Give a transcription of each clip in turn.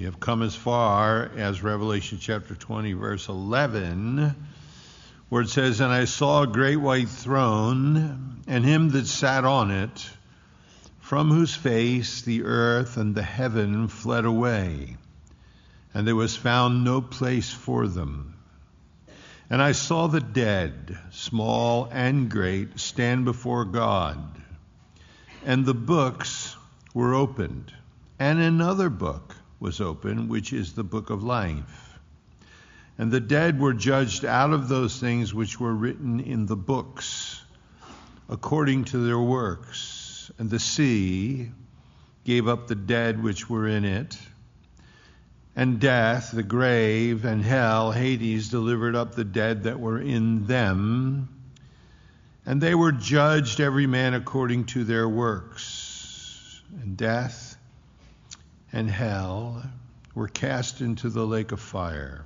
We have come as far as Revelation chapter 20, verse 11, where it says, And I saw a great white throne, and him that sat on it, from whose face the earth and the heaven fled away, and there was found no place for them. And I saw the dead, small and great, stand before God, and the books were opened, and another book was open, which is the book of life. And the dead were judged out of those things which were written in the books, according to their works. And the sea gave up the dead which were in it. And death, the grave, and hell, Hades, delivered up the dead that were in them. And they were judged, every man according to their works. And death, and hell were cast into the lake of fire.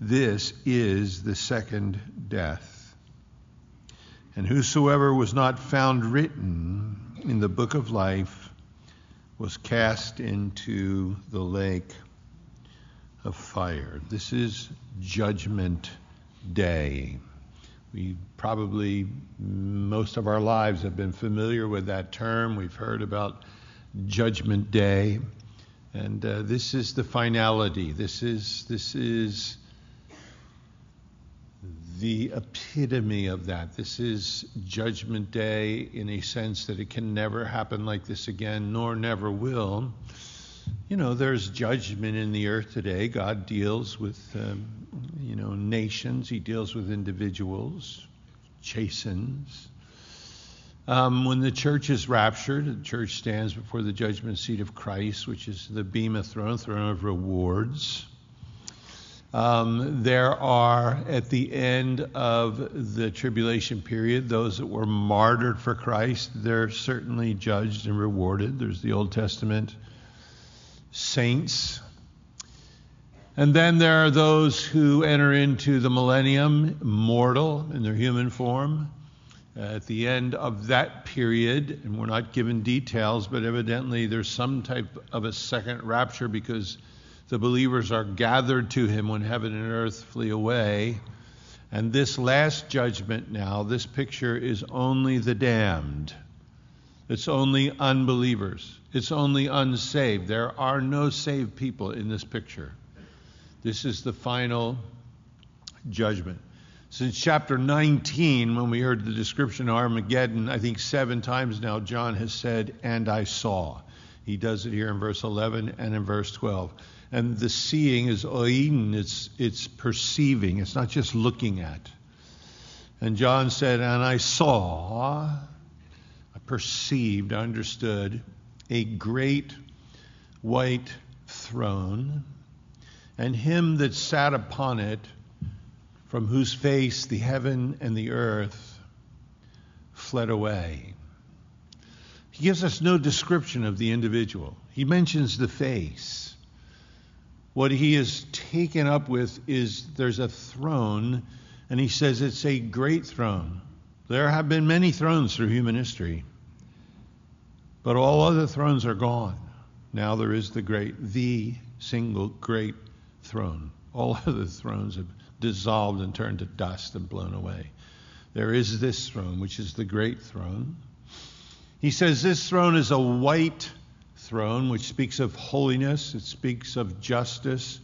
This is the second death. And whosoever was not found written in the book of life was cast into the lake of fire. This is Judgment Day. We probably, most of our lives, have been familiar with that term. We've heard about Judgment Day. And uh, this is the finality. This is, this is the epitome of that. This is Judgment Day in a sense that it can never happen like this again, nor never will. You know, there's judgment in the earth today. God deals with, um, you know, nations, He deals with individuals, chastens. Um, when the church is raptured, the church stands before the judgment seat of Christ, which is the Bema throne, throne of rewards. Um, there are, at the end of the tribulation period, those that were martyred for Christ. They're certainly judged and rewarded. There's the Old Testament saints. And then there are those who enter into the millennium, mortal in their human form. Uh, at the end of that period, and we're not given details, but evidently there's some type of a second rapture because the believers are gathered to him when heaven and earth flee away. And this last judgment now, this picture is only the damned. It's only unbelievers. It's only unsaved. There are no saved people in this picture. This is the final judgment. Since chapter 19, when we heard the description of Armageddon, I think seven times now John has said, And I saw. He does it here in verse 11 and in verse 12. And the seeing is oin, it's, it's perceiving, it's not just looking at. And John said, And I saw, I perceived, I understood a great white throne, and him that sat upon it from whose face the heaven and the earth fled away. He gives us no description of the individual. He mentions the face. What he is taken up with is there's a throne, and he says it's a great throne. There have been many thrones through human history, but all other thrones are gone. Now there is the great, the single great throne. All other thrones have dissolved and turned to dust and blown away. There is this throne, which is the great throne. He says this throne is a white throne, which speaks of holiness, it speaks of justice,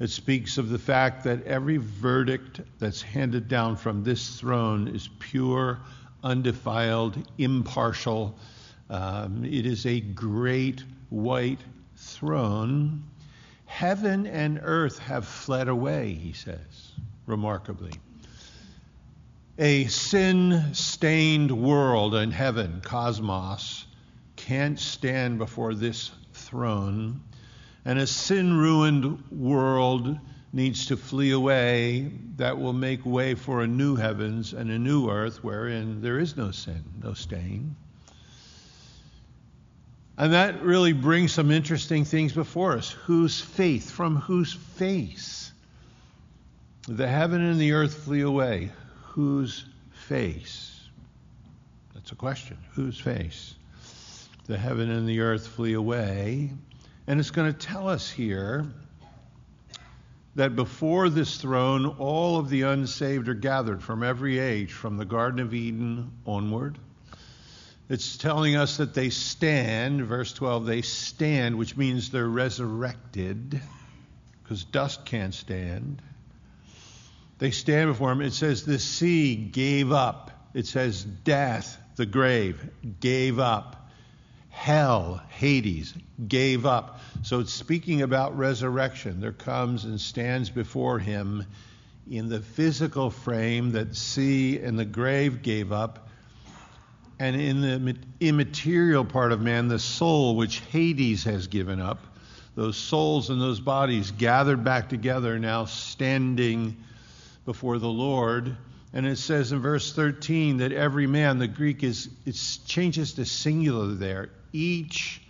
it speaks of the fact that every verdict that's handed down from this throne is pure, undefiled, impartial. Um, it is a great white throne. Heaven and earth have fled away, he says remarkably. A sin stained world and heaven, cosmos, can't stand before this throne, and a sin ruined world needs to flee away that will make way for a new heavens and a new earth wherein there is no sin, no stain. And that really brings some interesting things before us. Whose faith? From whose face? The heaven and the earth flee away. Whose face? That's a question. Whose face? The heaven and the earth flee away, And it's going to tell us here that before this throne, all of the unsaved are gathered from every age, from the Garden of Eden onward. It's telling us that they stand, verse 12, they stand, which means they're resurrected, because dust can't stand. They stand before him. It says the sea gave up. It says death, the grave, gave up hell, Hades, gave up. So it's speaking about resurrection. There comes and stands before him in the physical frame that sea and the grave gave up, and in the immaterial part of man, the soul, which Hades has given up. Those souls and those bodies gathered back together, now standing before the Lord. And it says in verse 13 that every man, the Greek is, it changes to singular there each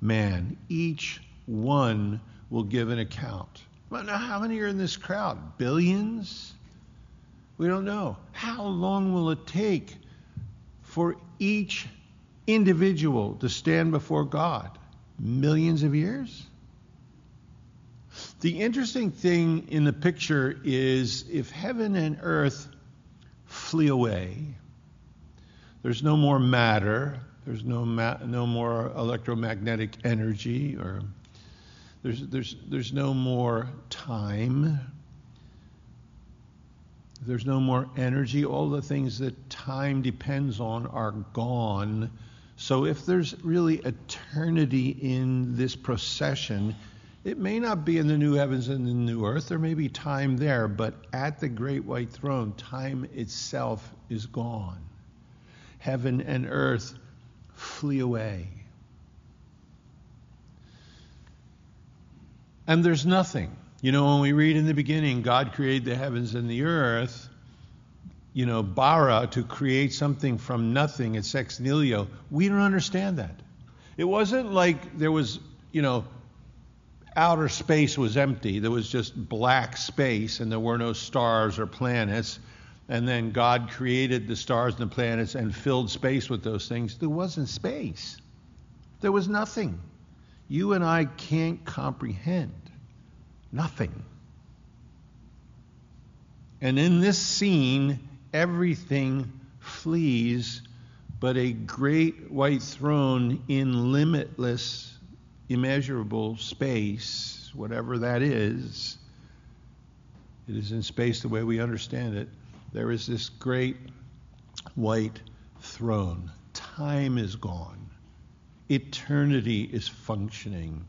man, each one will give an account. Now, how many are in this crowd? Billions? We don't know. How long will it take for each individual to stand before God? Millions of years? The interesting thing in the picture is if heaven and earth flee away, there's no more matter, there's no, ma- no more electromagnetic energy, or there's, there's, there's no more time. There's no more energy. All the things that time depends on are gone. So if there's really eternity in this procession, it may not be in the new heavens and the new earth. There may be time there, but at the great white throne, time itself is gone. Heaven and earth flee away. And there's nothing. You know, when we read in the beginning, God created the heavens and the earth, you know, bara, to create something from nothing, it's ex nihilo. We don't understand that. It wasn't like there was, you know, outer space was empty. There was just black space and there were no stars or planets and then God created the stars and the planets and filled space with those things, there wasn't space. There was nothing. You and I can't comprehend. Nothing. And in this scene, everything flees, but a great white throne in limitless, immeasurable space, whatever that is, it is in space the way we understand it, there is this great white throne. Time is gone, eternity is functioning.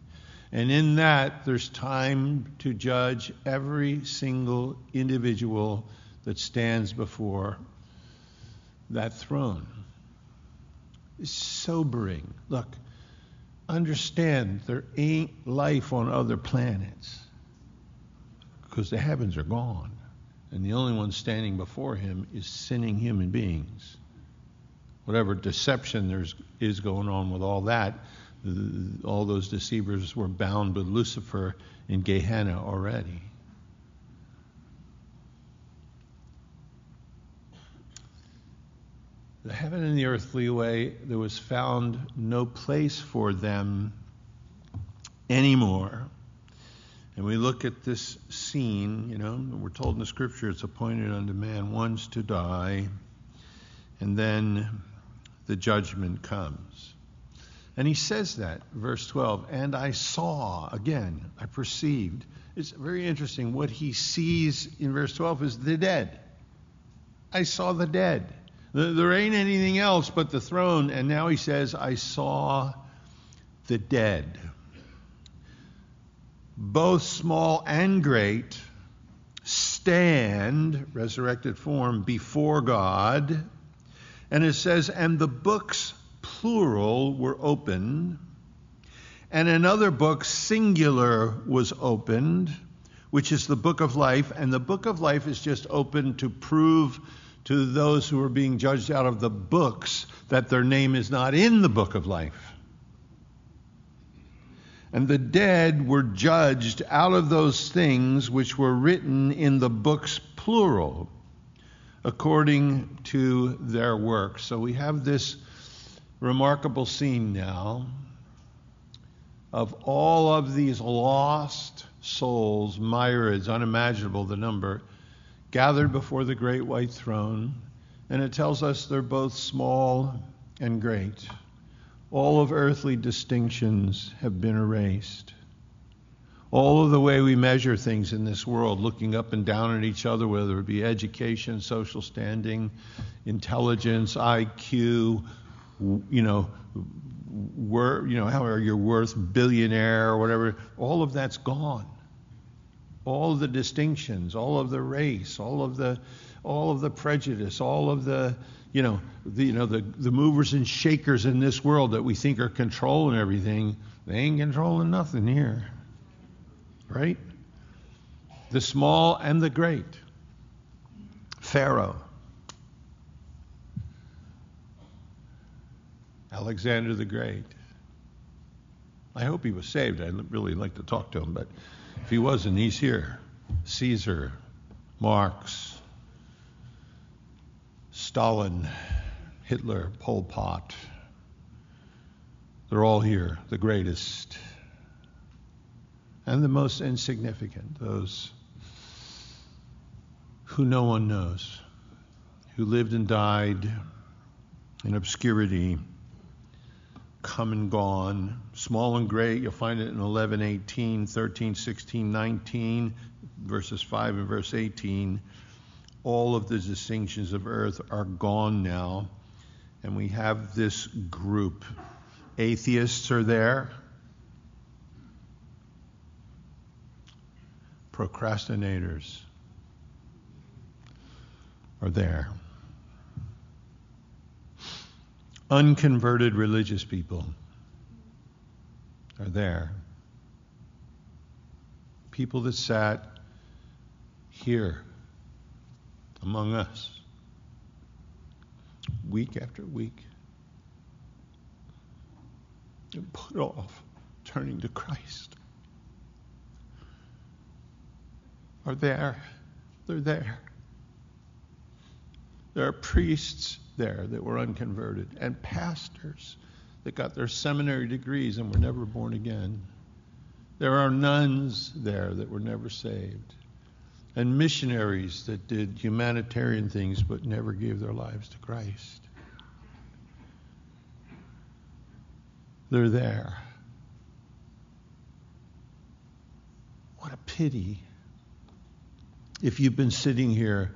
And in that, there's time to judge every single individual that stands before that throne. It's sobering. Look, understand there ain't life on other planets because the heavens are gone and the only one standing before him is sinning human beings. Whatever deception there is going on with all that, all those deceivers were bound with Lucifer in Gehenna already. The heaven and the earth flee away. There was found no place for them anymore. And we look at this scene, you know, we're told in the scripture it's appointed unto man once to die, and then the judgment comes. And he says that, verse 12, and I saw, again, I perceived. It's very interesting. What he sees in verse 12 is the dead. I saw the dead. There ain't anything else but the throne. And now he says, I saw the dead both small and great, stand, resurrected form, before God. And it says, and the books, plural, were opened. And another book, singular, was opened, which is the book of life. And the book of life is just opened to prove to those who are being judged out of the books that their name is not in the book of life and the dead were judged out of those things which were written in the books, plural, according to their works. So we have this remarkable scene now of all of these lost souls, myriads, unimaginable the number, gathered before the great white throne. And it tells us they're both small and great. All of earthly distinctions have been erased. All of the way we measure things in this world, looking up and down at each other, whether it be education, social standing, intelligence, IQ, you know, wor- you know, how are you worth billionaire or whatever, all of that's gone. All the distinctions, all of the race, all of the all of the prejudice, all of the you know, the, you know the, the movers and shakers in this world that we think are controlling everything, they ain't controlling nothing here. Right? The small and the great. Pharaoh. Alexander the Great. I hope he was saved. I'd really like to talk to him, but if he wasn't, he's here. Caesar, Marx, Stalin, Hitler, Pol Pot. They're all here, the greatest and the most insignificant, those who no one knows, who lived and died in obscurity come and gone, small and great. You'll find it in 11, 18, 13, 16, 19, verses 5 and verse 18. All of the distinctions of earth are gone now, and we have this group. Atheists are there, procrastinators are there unconverted religious people are there. People that sat here among us week after week and put off turning to Christ are there. They're there. There are priests there that were unconverted, and pastors that got their seminary degrees and were never born again. There are nuns there that were never saved, and missionaries that did humanitarian things but never gave their lives to Christ. They're there. What a pity if you've been sitting here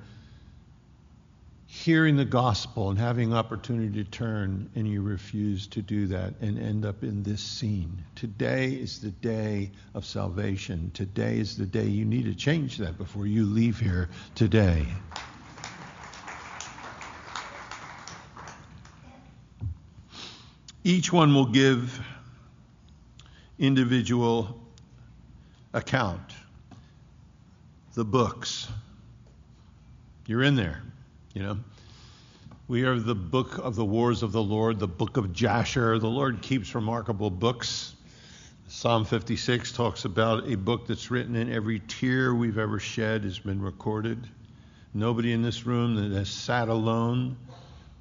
hearing the gospel and having opportunity to turn and you refuse to do that and end up in this scene. Today is the day of salvation. Today is the day you need to change that before you leave here today. Each one will give individual account. The books. You're in there, you know. We are the book of the wars of the Lord, the book of Jasher. The Lord keeps remarkable books. Psalm 56 talks about a book that's written in every tear we've ever shed has been recorded. Nobody in this room that has sat alone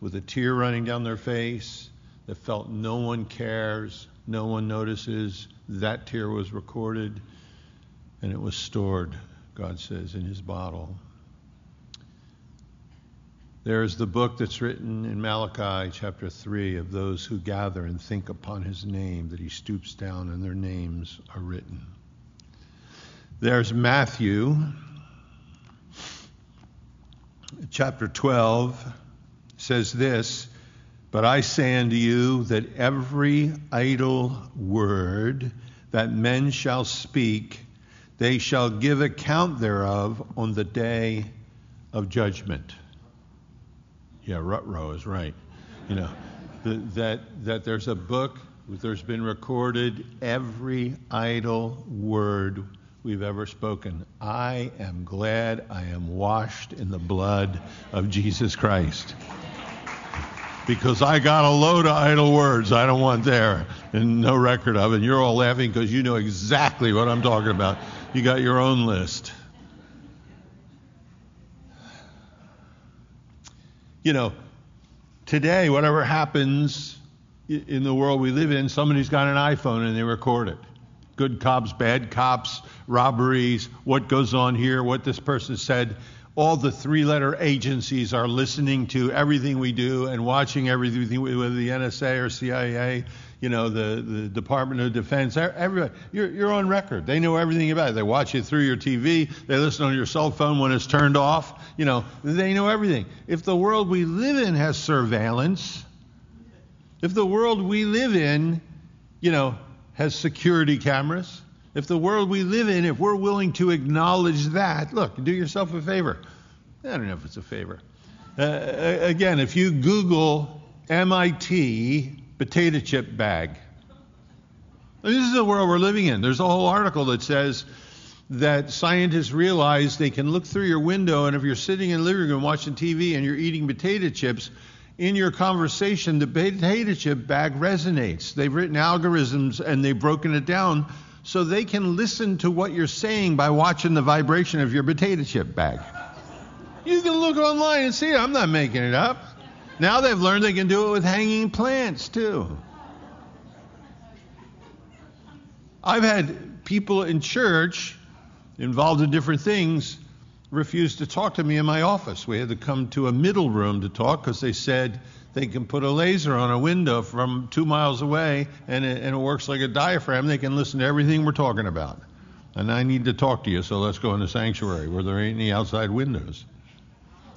with a tear running down their face, that felt no one cares, no one notices, that tear was recorded and it was stored, God says, in his bottle. There's the book that's written in Malachi chapter 3 of those who gather and think upon his name, that he stoops down and their names are written. There's Matthew chapter 12 says this, but I say unto you that every idle word that men shall speak, they shall give account thereof on the day of judgment. Yeah, Rutrow is right. You know, that, that there's a book, there's been recorded every idle word we've ever spoken. I am glad I am washed in the blood of Jesus Christ. Because I got a load of idle words I don't want there and no record of. And you're all laughing because you know exactly what I'm talking about. You got your own list. You know, today, whatever happens in the world we live in, somebody's got an iPhone and they record it. Good cops, bad cops, robberies, what goes on here, what this person said. All the three letter agencies are listening to everything we do and watching everything, whether the NSA or CIA, you know, the, the Department of Defense, everybody. You're, you're on record. They know everything about it. They watch it through your TV. They listen on your cell phone when it's turned off. You know, they know everything. If the world we live in has surveillance, if the world we live in, you know, has security cameras, if the world we live in, if we're willing to acknowledge that, look, do yourself a favor. I don't know if it's a favor. Uh, again, if you Google MIT potato chip bag, this is the world we're living in. There's a whole article that says that scientists realize they can look through your window, and if you're sitting in the living room watching TV and you're eating potato chips, in your conversation, the potato chip bag resonates. They've written algorithms and they've broken it down so they can listen to what you're saying by watching the vibration of your potato chip bag. You can look online and see. I'm not making it up. Now they've learned they can do it with hanging plants too. I've had people in church involved in different things refused to talk to me in my office. We had to come to a middle room to talk because they said they can put a laser on a window from two miles away and it, and it works like a diaphragm. They can listen to everything we're talking about. And I need to talk to you, so let's go in the sanctuary where there ain't any outside windows.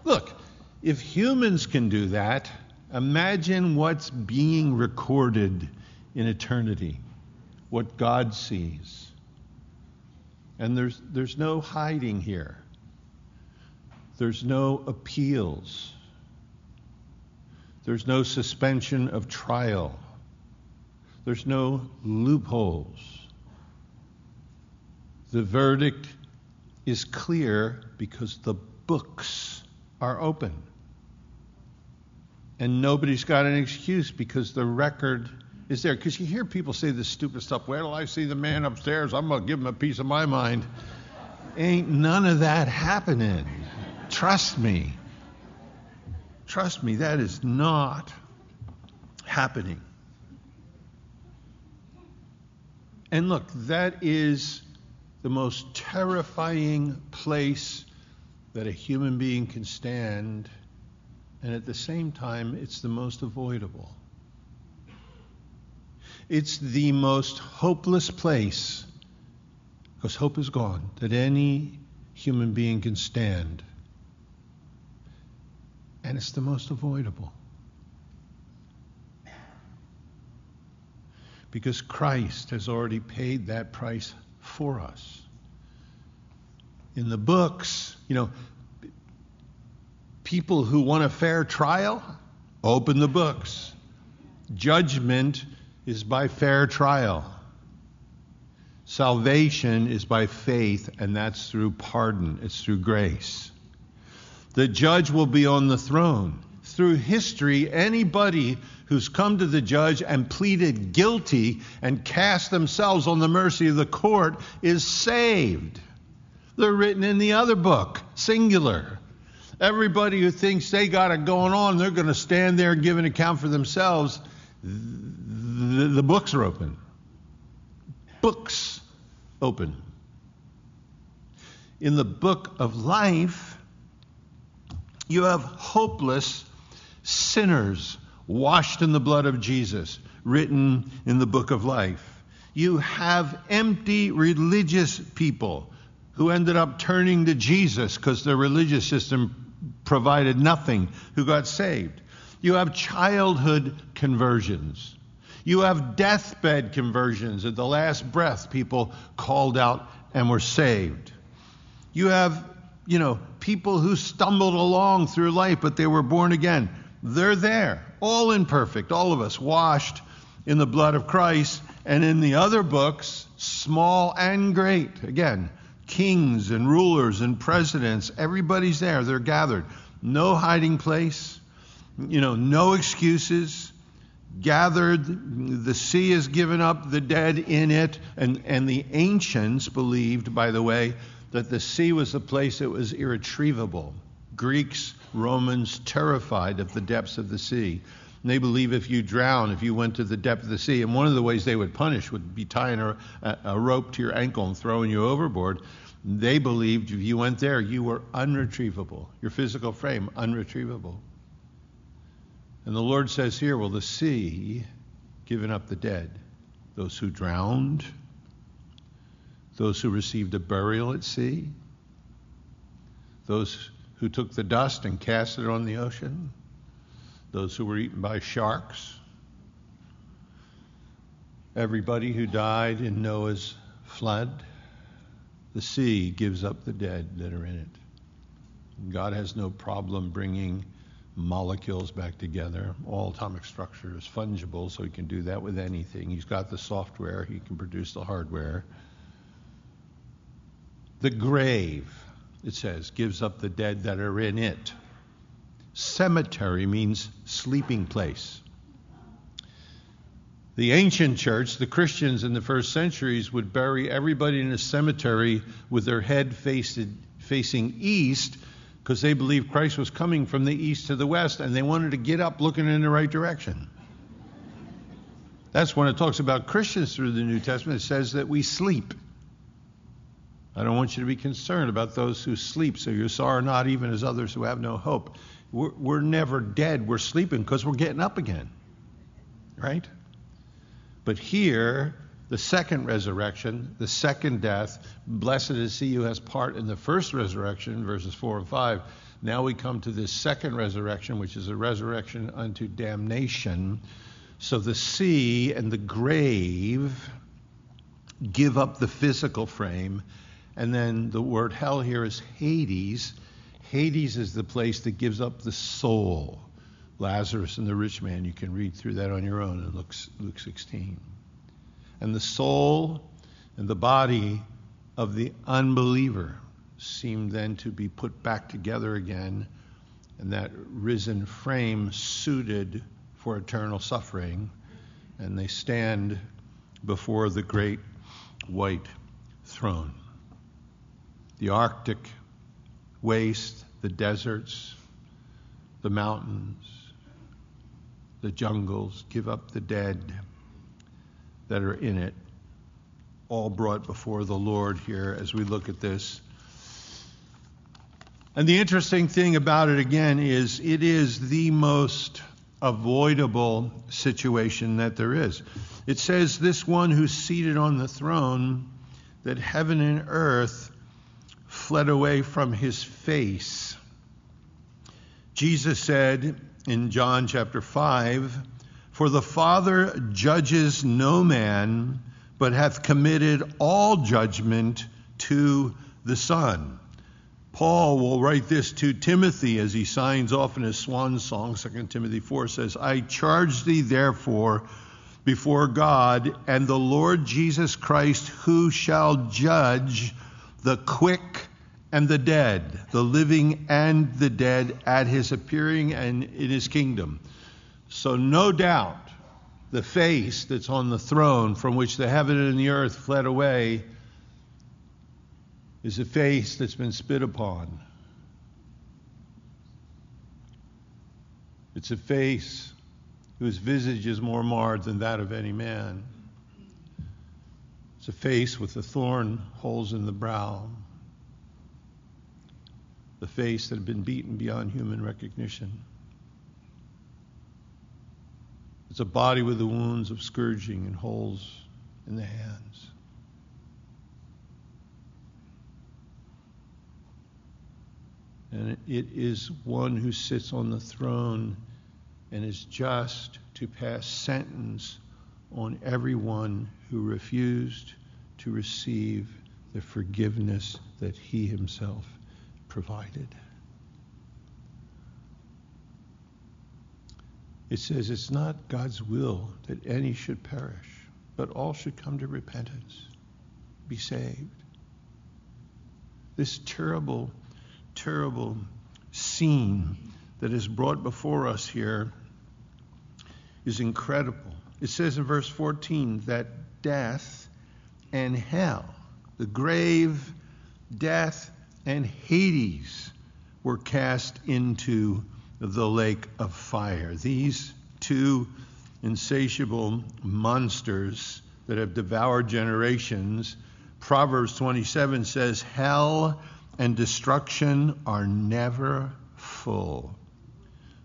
Look, if humans can do that, imagine what's being recorded in eternity, what God sees. And there's, there's no hiding here. There's no appeals. There's no suspension of trial. There's no loopholes. The verdict is clear because the books are open. And nobody's got an excuse because the record is there. Because you hear people say this stupid stuff. Where till I see the man upstairs, I'm going to give him a piece of my mind. Ain't none of that happening. Trust me. Trust me, that is not happening. And look, that is the most terrifying place that a human being can stand, and at the same time, it's the most avoidable. It's the most hopeless place, because hope is gone, that any human being can stand and it's the most avoidable. Because Christ has already paid that price for us. In the books, you know, people who want a fair trial, open the books. Judgment is by fair trial. Salvation is by faith, and that's through pardon, it's through grace. The judge will be on the throne. Through history, anybody who's come to the judge and pleaded guilty and cast themselves on the mercy of the court is saved. They're written in the other book, singular. Everybody who thinks they got it going on, they're going to stand there and give an account for themselves. The, the books are open. Books open. In the book of life, you have hopeless sinners washed in the blood of Jesus, written in the book of life. You have empty religious people who ended up turning to Jesus because their religious system provided nothing, who got saved. You have childhood conversions. You have deathbed conversions. At the last breath, people called out and were saved. You have you know, people who stumbled along through life, but they were born again. They're there, all imperfect, all of us, washed in the blood of Christ. And in the other books, small and great, again, kings and rulers and presidents, everybody's there. They're gathered. No hiding place, you know, no excuses. Gathered, the sea has given up the dead in it. And, and the ancients believed, by the way, that the sea was a place that was irretrievable. Greeks, Romans, terrified of the depths of the sea. And they believe if you drown, if you went to the depth of the sea, and one of the ways they would punish would be tying a, a rope to your ankle and throwing you overboard. They believed if you went there, you were unretrievable, your physical frame unretrievable. And the Lord says here, will the sea given up the dead, those who drowned, those who received a burial at sea, those who took the dust and cast it on the ocean, those who were eaten by sharks, everybody who died in Noah's flood. The sea gives up the dead that are in it. God has no problem bringing molecules back together. All atomic structure is fungible, so he can do that with anything. He's got the software, he can produce the hardware. The grave, it says, gives up the dead that are in it. Cemetery means sleeping place. The ancient church, the Christians in the first centuries, would bury everybody in a cemetery with their head faced, facing east because they believed Christ was coming from the east to the west and they wanted to get up looking in the right direction. That's when it talks about Christians through the New Testament. It says that we sleep. I don't want you to be concerned about those who sleep, so you sorrow not even as others who have no hope. We're, we're never dead. We're sleeping because we're getting up again. Right? But here, the second resurrection, the second death, blessed is he who has part in the first resurrection, verses 4 and 5. Now we come to this second resurrection, which is a resurrection unto damnation. So the sea and the grave give up the physical frame and then the word hell here is Hades. Hades is the place that gives up the soul. Lazarus and the rich man, you can read through that on your own in Luke, Luke 16. And the soul and the body of the unbeliever seem then to be put back together again, and that risen frame suited for eternal suffering, and they stand before the great white throne the Arctic waste, the deserts, the mountains, the jungles, give up the dead that are in it, all brought before the Lord here as we look at this. And the interesting thing about it again is it is the most avoidable situation that there is. It says, This one who's seated on the throne, that heaven and earth fled away from his face. Jesus said in John chapter 5 For the Father judges no man, but hath committed all judgment to the Son. Paul will write this to Timothy as he signs off in his swan song. 2 Timothy 4 says, I charge thee therefore before God and the Lord Jesus Christ, who shall judge the quick and the dead, the living and the dead, at his appearing and in his kingdom. So, no doubt, the face that's on the throne from which the heaven and the earth fled away is a face that's been spit upon. It's a face whose visage is more marred than that of any man. It's a face with the thorn holes in the brow the face that had been beaten beyond human recognition. It's a body with the wounds of scourging and holes in the hands. And it is one who sits on the throne and is just to pass sentence on everyone who refused to receive the forgiveness that he himself provided. It says it's not God's will that any should perish, but all should come to repentance, be saved. This terrible, terrible scene that is brought before us here is incredible. It says in verse 14 that death and hell, the grave, death, and Hades were cast into the lake of fire. These two insatiable monsters that have devoured generations, Proverbs 27 says, Hell and destruction are never full.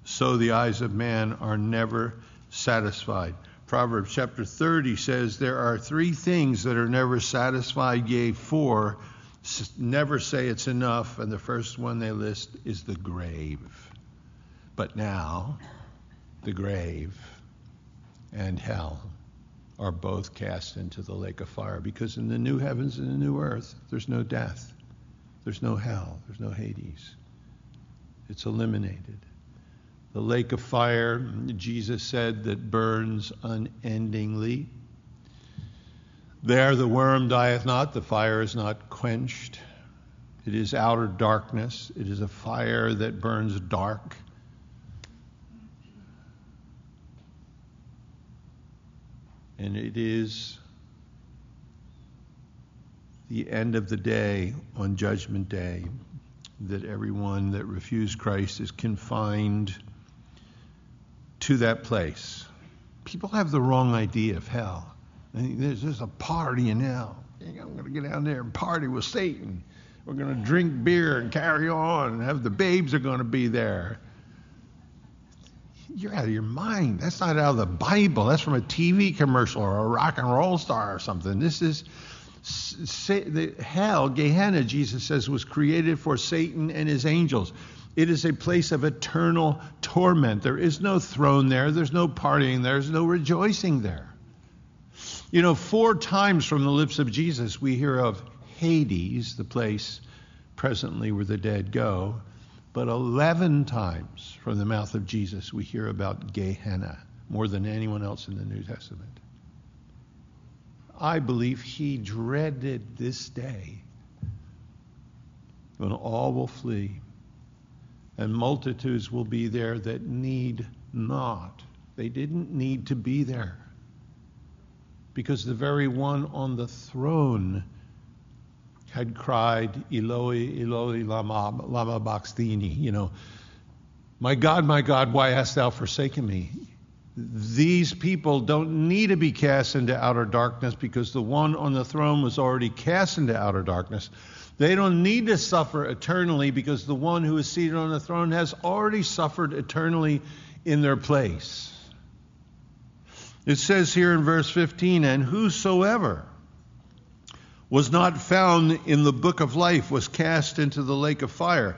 So the eyes of man are never satisfied. Proverbs chapter 30 says, There are three things that are never satisfied, yea, four. Never say it's enough. And the first one they list is the grave. But now, the grave and hell are both cast into the lake of fire because in the new heavens and the new earth, there's no death, there's no hell, there's no Hades. It's eliminated. The lake of fire, Jesus said, that burns unendingly. There the worm dieth not, the fire is not quenched. It is outer darkness, it is a fire that burns dark. And it is the end of the day on Judgment Day that everyone that refused Christ is confined to that place. People have the wrong idea of hell. There's just a party in hell. I'm going to get down there and party with Satan. We're going to drink beer and carry on and have the babes are going to be there. You're out of your mind. That's not out of the Bible. That's from a TV commercial or a rock and roll star or something. This is the hell, Gehenna, Jesus says, was created for Satan and his angels. It is a place of eternal torment. There is no throne there. There's no partying there. There's no rejoicing there. You know, four times from the lips of Jesus we hear of Hades, the place presently where the dead go, but 11 times from the mouth of Jesus we hear about Gehenna, more than anyone else in the New Testament. I believe he dreaded this day when all will flee and multitudes will be there that need not. They didn't need to be there because the very one on the throne had cried, Eloi, Eloi, lama, lama baxtini, you know, my God, my God, why hast thou forsaken me? These people don't need to be cast into outer darkness because the one on the throne was already cast into outer darkness. They don't need to suffer eternally because the one who is seated on the throne has already suffered eternally in their place. It says here in verse 15, and whosoever was not found in the book of life was cast into the lake of fire.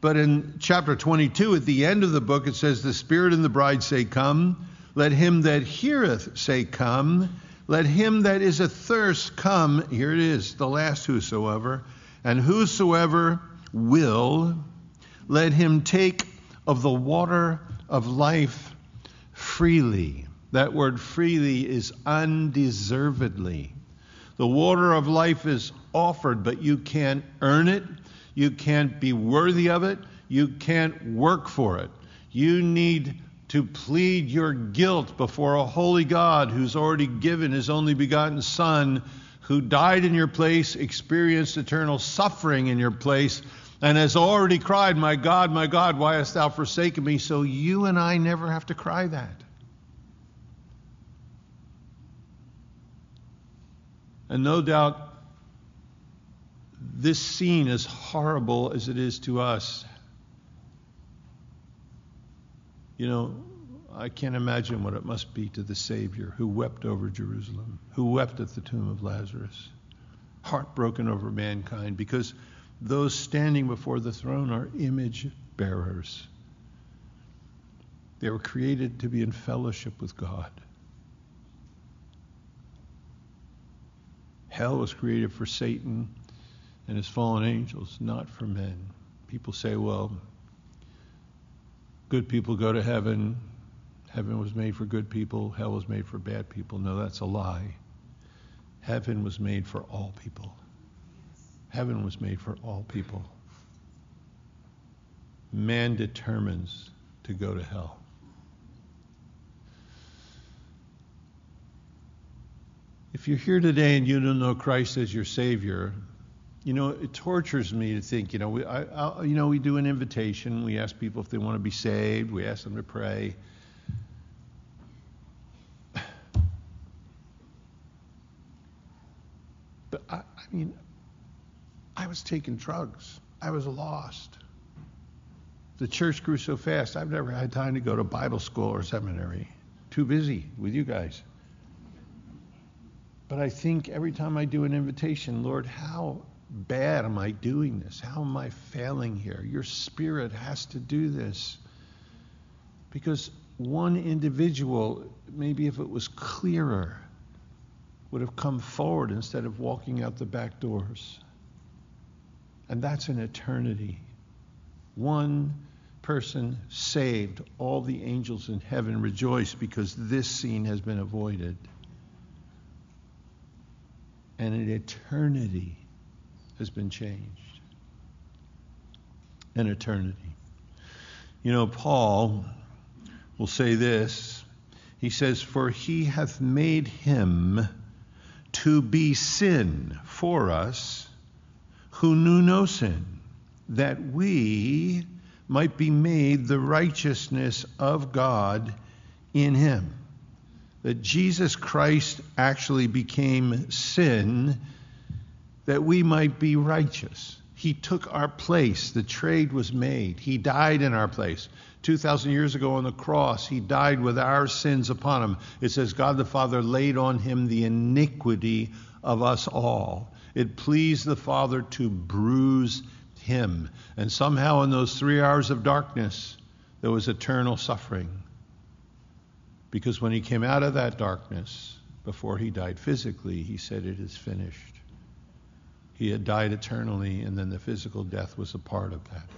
But in chapter 22, at the end of the book, it says, The Spirit and the bride say, Come. Let him that heareth say, Come. Let him that is athirst come. Here it is, the last whosoever. And whosoever will, let him take of the water of life freely. That word freely is undeservedly. The water of life is offered, but you can't earn it. You can't be worthy of it. You can't work for it. You need to plead your guilt before a holy God who's already given his only begotten Son who died in your place, experienced eternal suffering in your place, and has already cried, My God, my God, why hast thou forsaken me? So you and I never have to cry that. And no doubt, this scene, as horrible as it is to us, you know, I can't imagine what it must be to the Savior who wept over Jerusalem, who wept at the tomb of Lazarus, heartbroken over mankind, because those standing before the throne are image bearers. They were created to be in fellowship with God. Hell was created for Satan and his fallen angels, not for men. People say, well, good people go to heaven, Heaven was made for good people, hell was made for bad people. No, that's a lie. Heaven was made for all people. Heaven was made for all people. Man determines to go to hell. If you're here today and you don't know Christ as your Savior, you know, it tortures me to think, you know, we, I, I, you know, we do an invitation. We ask people if they want to be saved. We ask them to pray. But I, I mean, I was taking drugs. I was lost. The church grew so fast. I've never had time to go to Bible school or seminary. Too busy with you guys. But I think every time I do an invitation, Lord, how bad am I doing this? How am I failing here? Your spirit has to do this. Because one individual, maybe if it was clearer, would have come forward instead of walking out the back doors. And that's an eternity. One person saved, all the angels in heaven rejoice because this scene has been avoided. And an eternity has been changed. An eternity. You know, Paul will say this. He says, For he hath made him to be sin for us who knew no sin, that we might be made the righteousness of God in him. That Jesus Christ actually became sin that we might be righteous. He took our place. The trade was made. He died in our place. 2,000 years ago on the cross, he died with our sins upon him. It says, God the Father laid on him the iniquity of us all. It pleased the Father to bruise him. And somehow, in those three hours of darkness, there was eternal suffering. Because when he came out of that darkness, before he died physically, he said, It is finished. He had died eternally, and then the physical death was a part of that.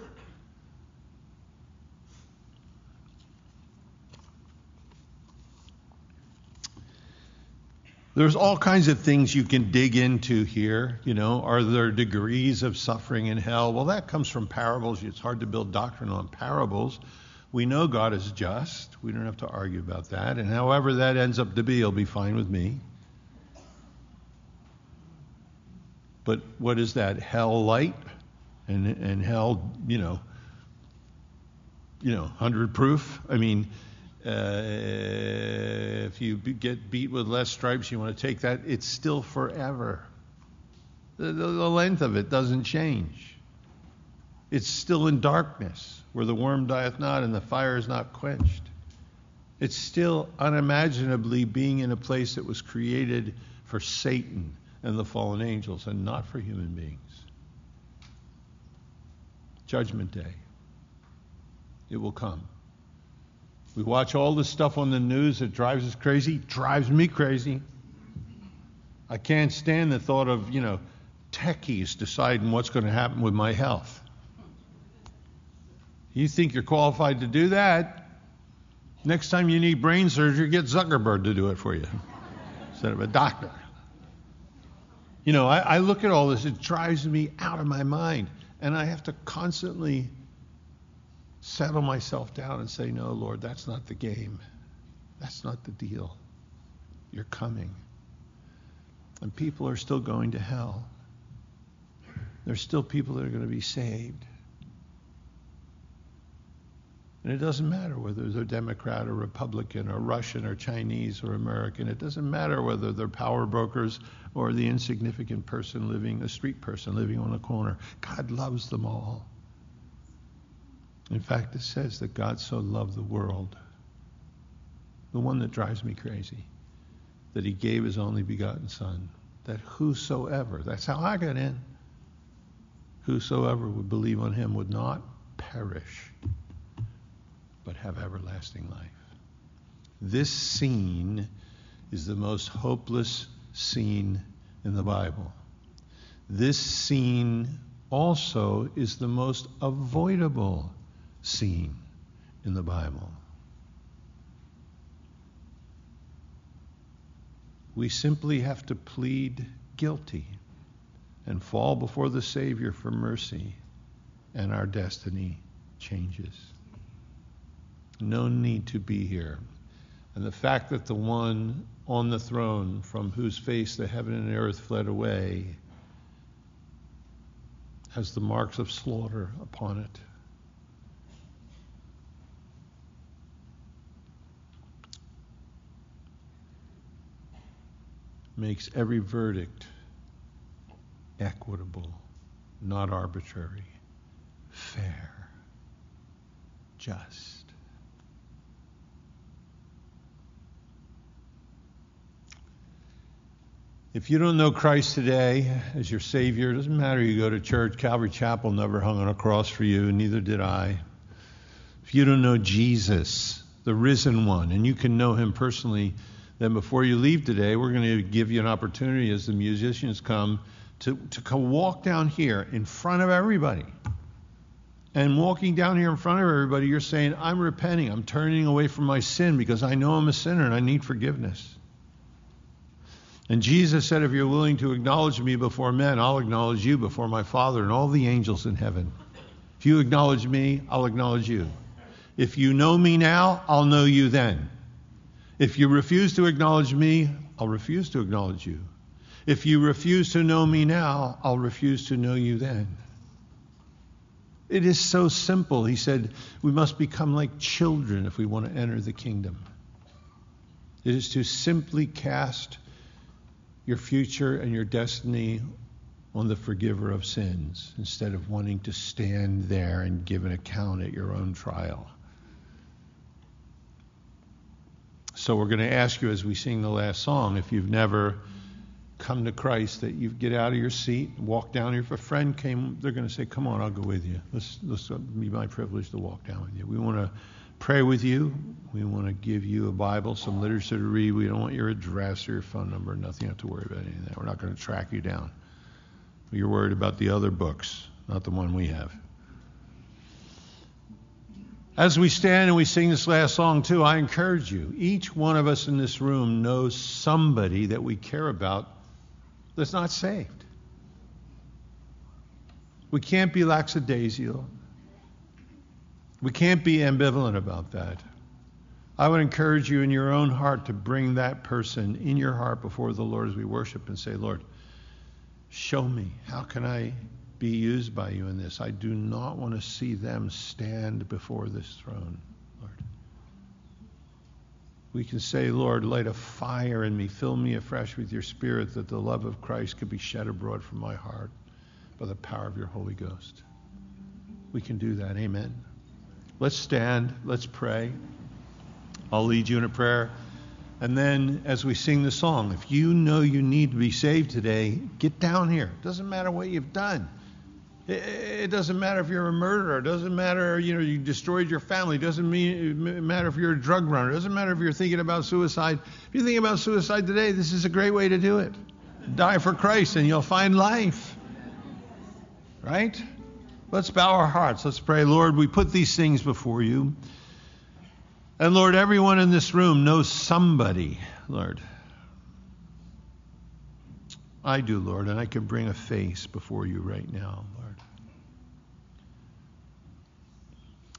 There's all kinds of things you can dig into here. You know, are there degrees of suffering in hell? Well, that comes from parables. It's hard to build doctrine on parables. We know God is just. We don't have to argue about that. And however that ends up to be, it'll be fine with me. But what is that? Hell light? And, and hell, you know, you know, 100 proof? I mean, uh, if you get beat with less stripes, you want to take that, it's still forever. The, the, the length of it doesn't change. It's still in darkness, where the worm dieth not and the fire is not quenched. It's still unimaginably being in a place that was created for Satan and the fallen angels and not for human beings. Judgment Day. It will come. We watch all this stuff on the news that drives us crazy, drives me crazy. I can't stand the thought of, you know, techies deciding what's going to happen with my health. You think you're qualified to do that? Next time you need brain surgery, get Zuckerberg to do it for you instead of a doctor. You know, I, I look at all this, it drives me out of my mind. And I have to constantly settle myself down and say, No, Lord, that's not the game. That's not the deal. You're coming. And people are still going to hell. There's still people that are going to be saved. And it doesn't matter whether they're Democrat or Republican or Russian or Chinese or American. It doesn't matter whether they're power brokers or the insignificant person living, a street person living on a corner. God loves them all. In fact, it says that God so loved the world, the one that drives me crazy, that he gave his only begotten Son, that whosoever, that's how I got in, whosoever would believe on him would not perish, but have everlasting life. This scene is the most hopeless scene in the Bible. This scene also is the most avoidable scene in the Bible. We simply have to plead guilty and fall before the Savior for mercy, and our destiny changes. No need to be here. And the fact that the one on the throne, from whose face the heaven and earth fled away, has the marks of slaughter upon it. makes every verdict equitable, not arbitrary, fair, just. If you don't know Christ today as your Savior, it doesn't matter you go to church. Calvary Chapel never hung on a cross for you, and neither did I. If you don't know Jesus, the risen one, and you can know him personally, then before you leave today, we're going to give you an opportunity as the musicians come to, to come walk down here in front of everybody. And walking down here in front of everybody, you're saying, I'm repenting. I'm turning away from my sin because I know I'm a sinner and I need forgiveness. And Jesus said, If you're willing to acknowledge me before men, I'll acknowledge you before my Father and all the angels in heaven. If you acknowledge me, I'll acknowledge you. If you know me now, I'll know you then. If you refuse to acknowledge me, I'll refuse to acknowledge you. If you refuse to know me now, I'll refuse to know you then. It is so simple. He said, we must become like children if we want to enter the kingdom. It is to simply cast your future and your destiny on the forgiver of sins instead of wanting to stand there and give an account at your own trial. So we're going to ask you as we sing the last song if you've never come to Christ that you get out of your seat, walk down here. If a friend came, they're going to say, "Come on, I'll go with you. Let's let's be my privilege to walk down with you." We want to pray with you. We want to give you a Bible, some literature to read. We don't want your address or your phone number. Nothing. You have to worry about any of that. We're not going to track you down. You're worried about the other books, not the one we have. As we stand and we sing this last song, too, I encourage you. Each one of us in this room knows somebody that we care about that's not saved. We can't be lackadaisical. We can't be ambivalent about that. I would encourage you in your own heart to bring that person in your heart before the Lord as we worship and say, Lord, show me. How can I be used by you in this? I do not want to see them stand before this throne, Lord. We can say, Lord, light a fire in me, fill me afresh with your spirit, that the love of Christ could be shed abroad from my heart by the power of your Holy Ghost. We can do that. Amen. Let's stand. Let's pray. I'll lead you in a prayer. And then as we sing the song, if you know you need to be saved today, get down here. It Doesn't matter what you've done. It doesn't matter if you're a murderer. It doesn't matter, you know, you destroyed your family. It doesn't mean, matter if you're a drug runner. It doesn't matter if you're thinking about suicide. If you think about suicide today, this is a great way to do it. Die for Christ and you'll find life. Right? Let's bow our hearts. Let's pray. Lord, we put these things before you. And Lord, everyone in this room knows somebody, Lord. I do, Lord, and I can bring a face before you right now, Lord.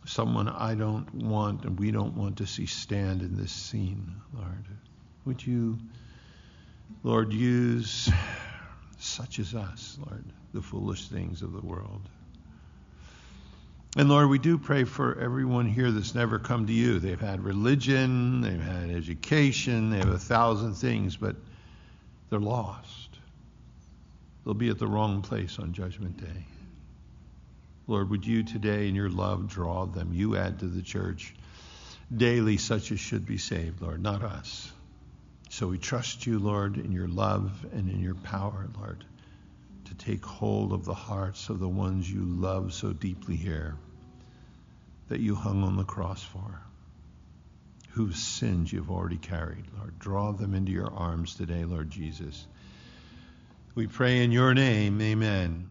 Someone I don't want and we don't want to see stand in this scene, Lord. Would you, Lord, use such as us, Lord, the foolish things of the world. And Lord, we do pray for everyone here that's never come to you. They've had religion, they've had education, they have a thousand things, but they're lost. They'll be at the wrong place on Judgment Day. Lord, would you today in your love draw them? You add to the church daily such as should be saved, Lord, not us. So we trust you, Lord, in your love and in your power, Lord, to take hold of the hearts of the ones you love so deeply here that you hung on the cross for, whose sins you've already carried. Lord, draw them into your arms today, Lord Jesus. We pray in your name, amen.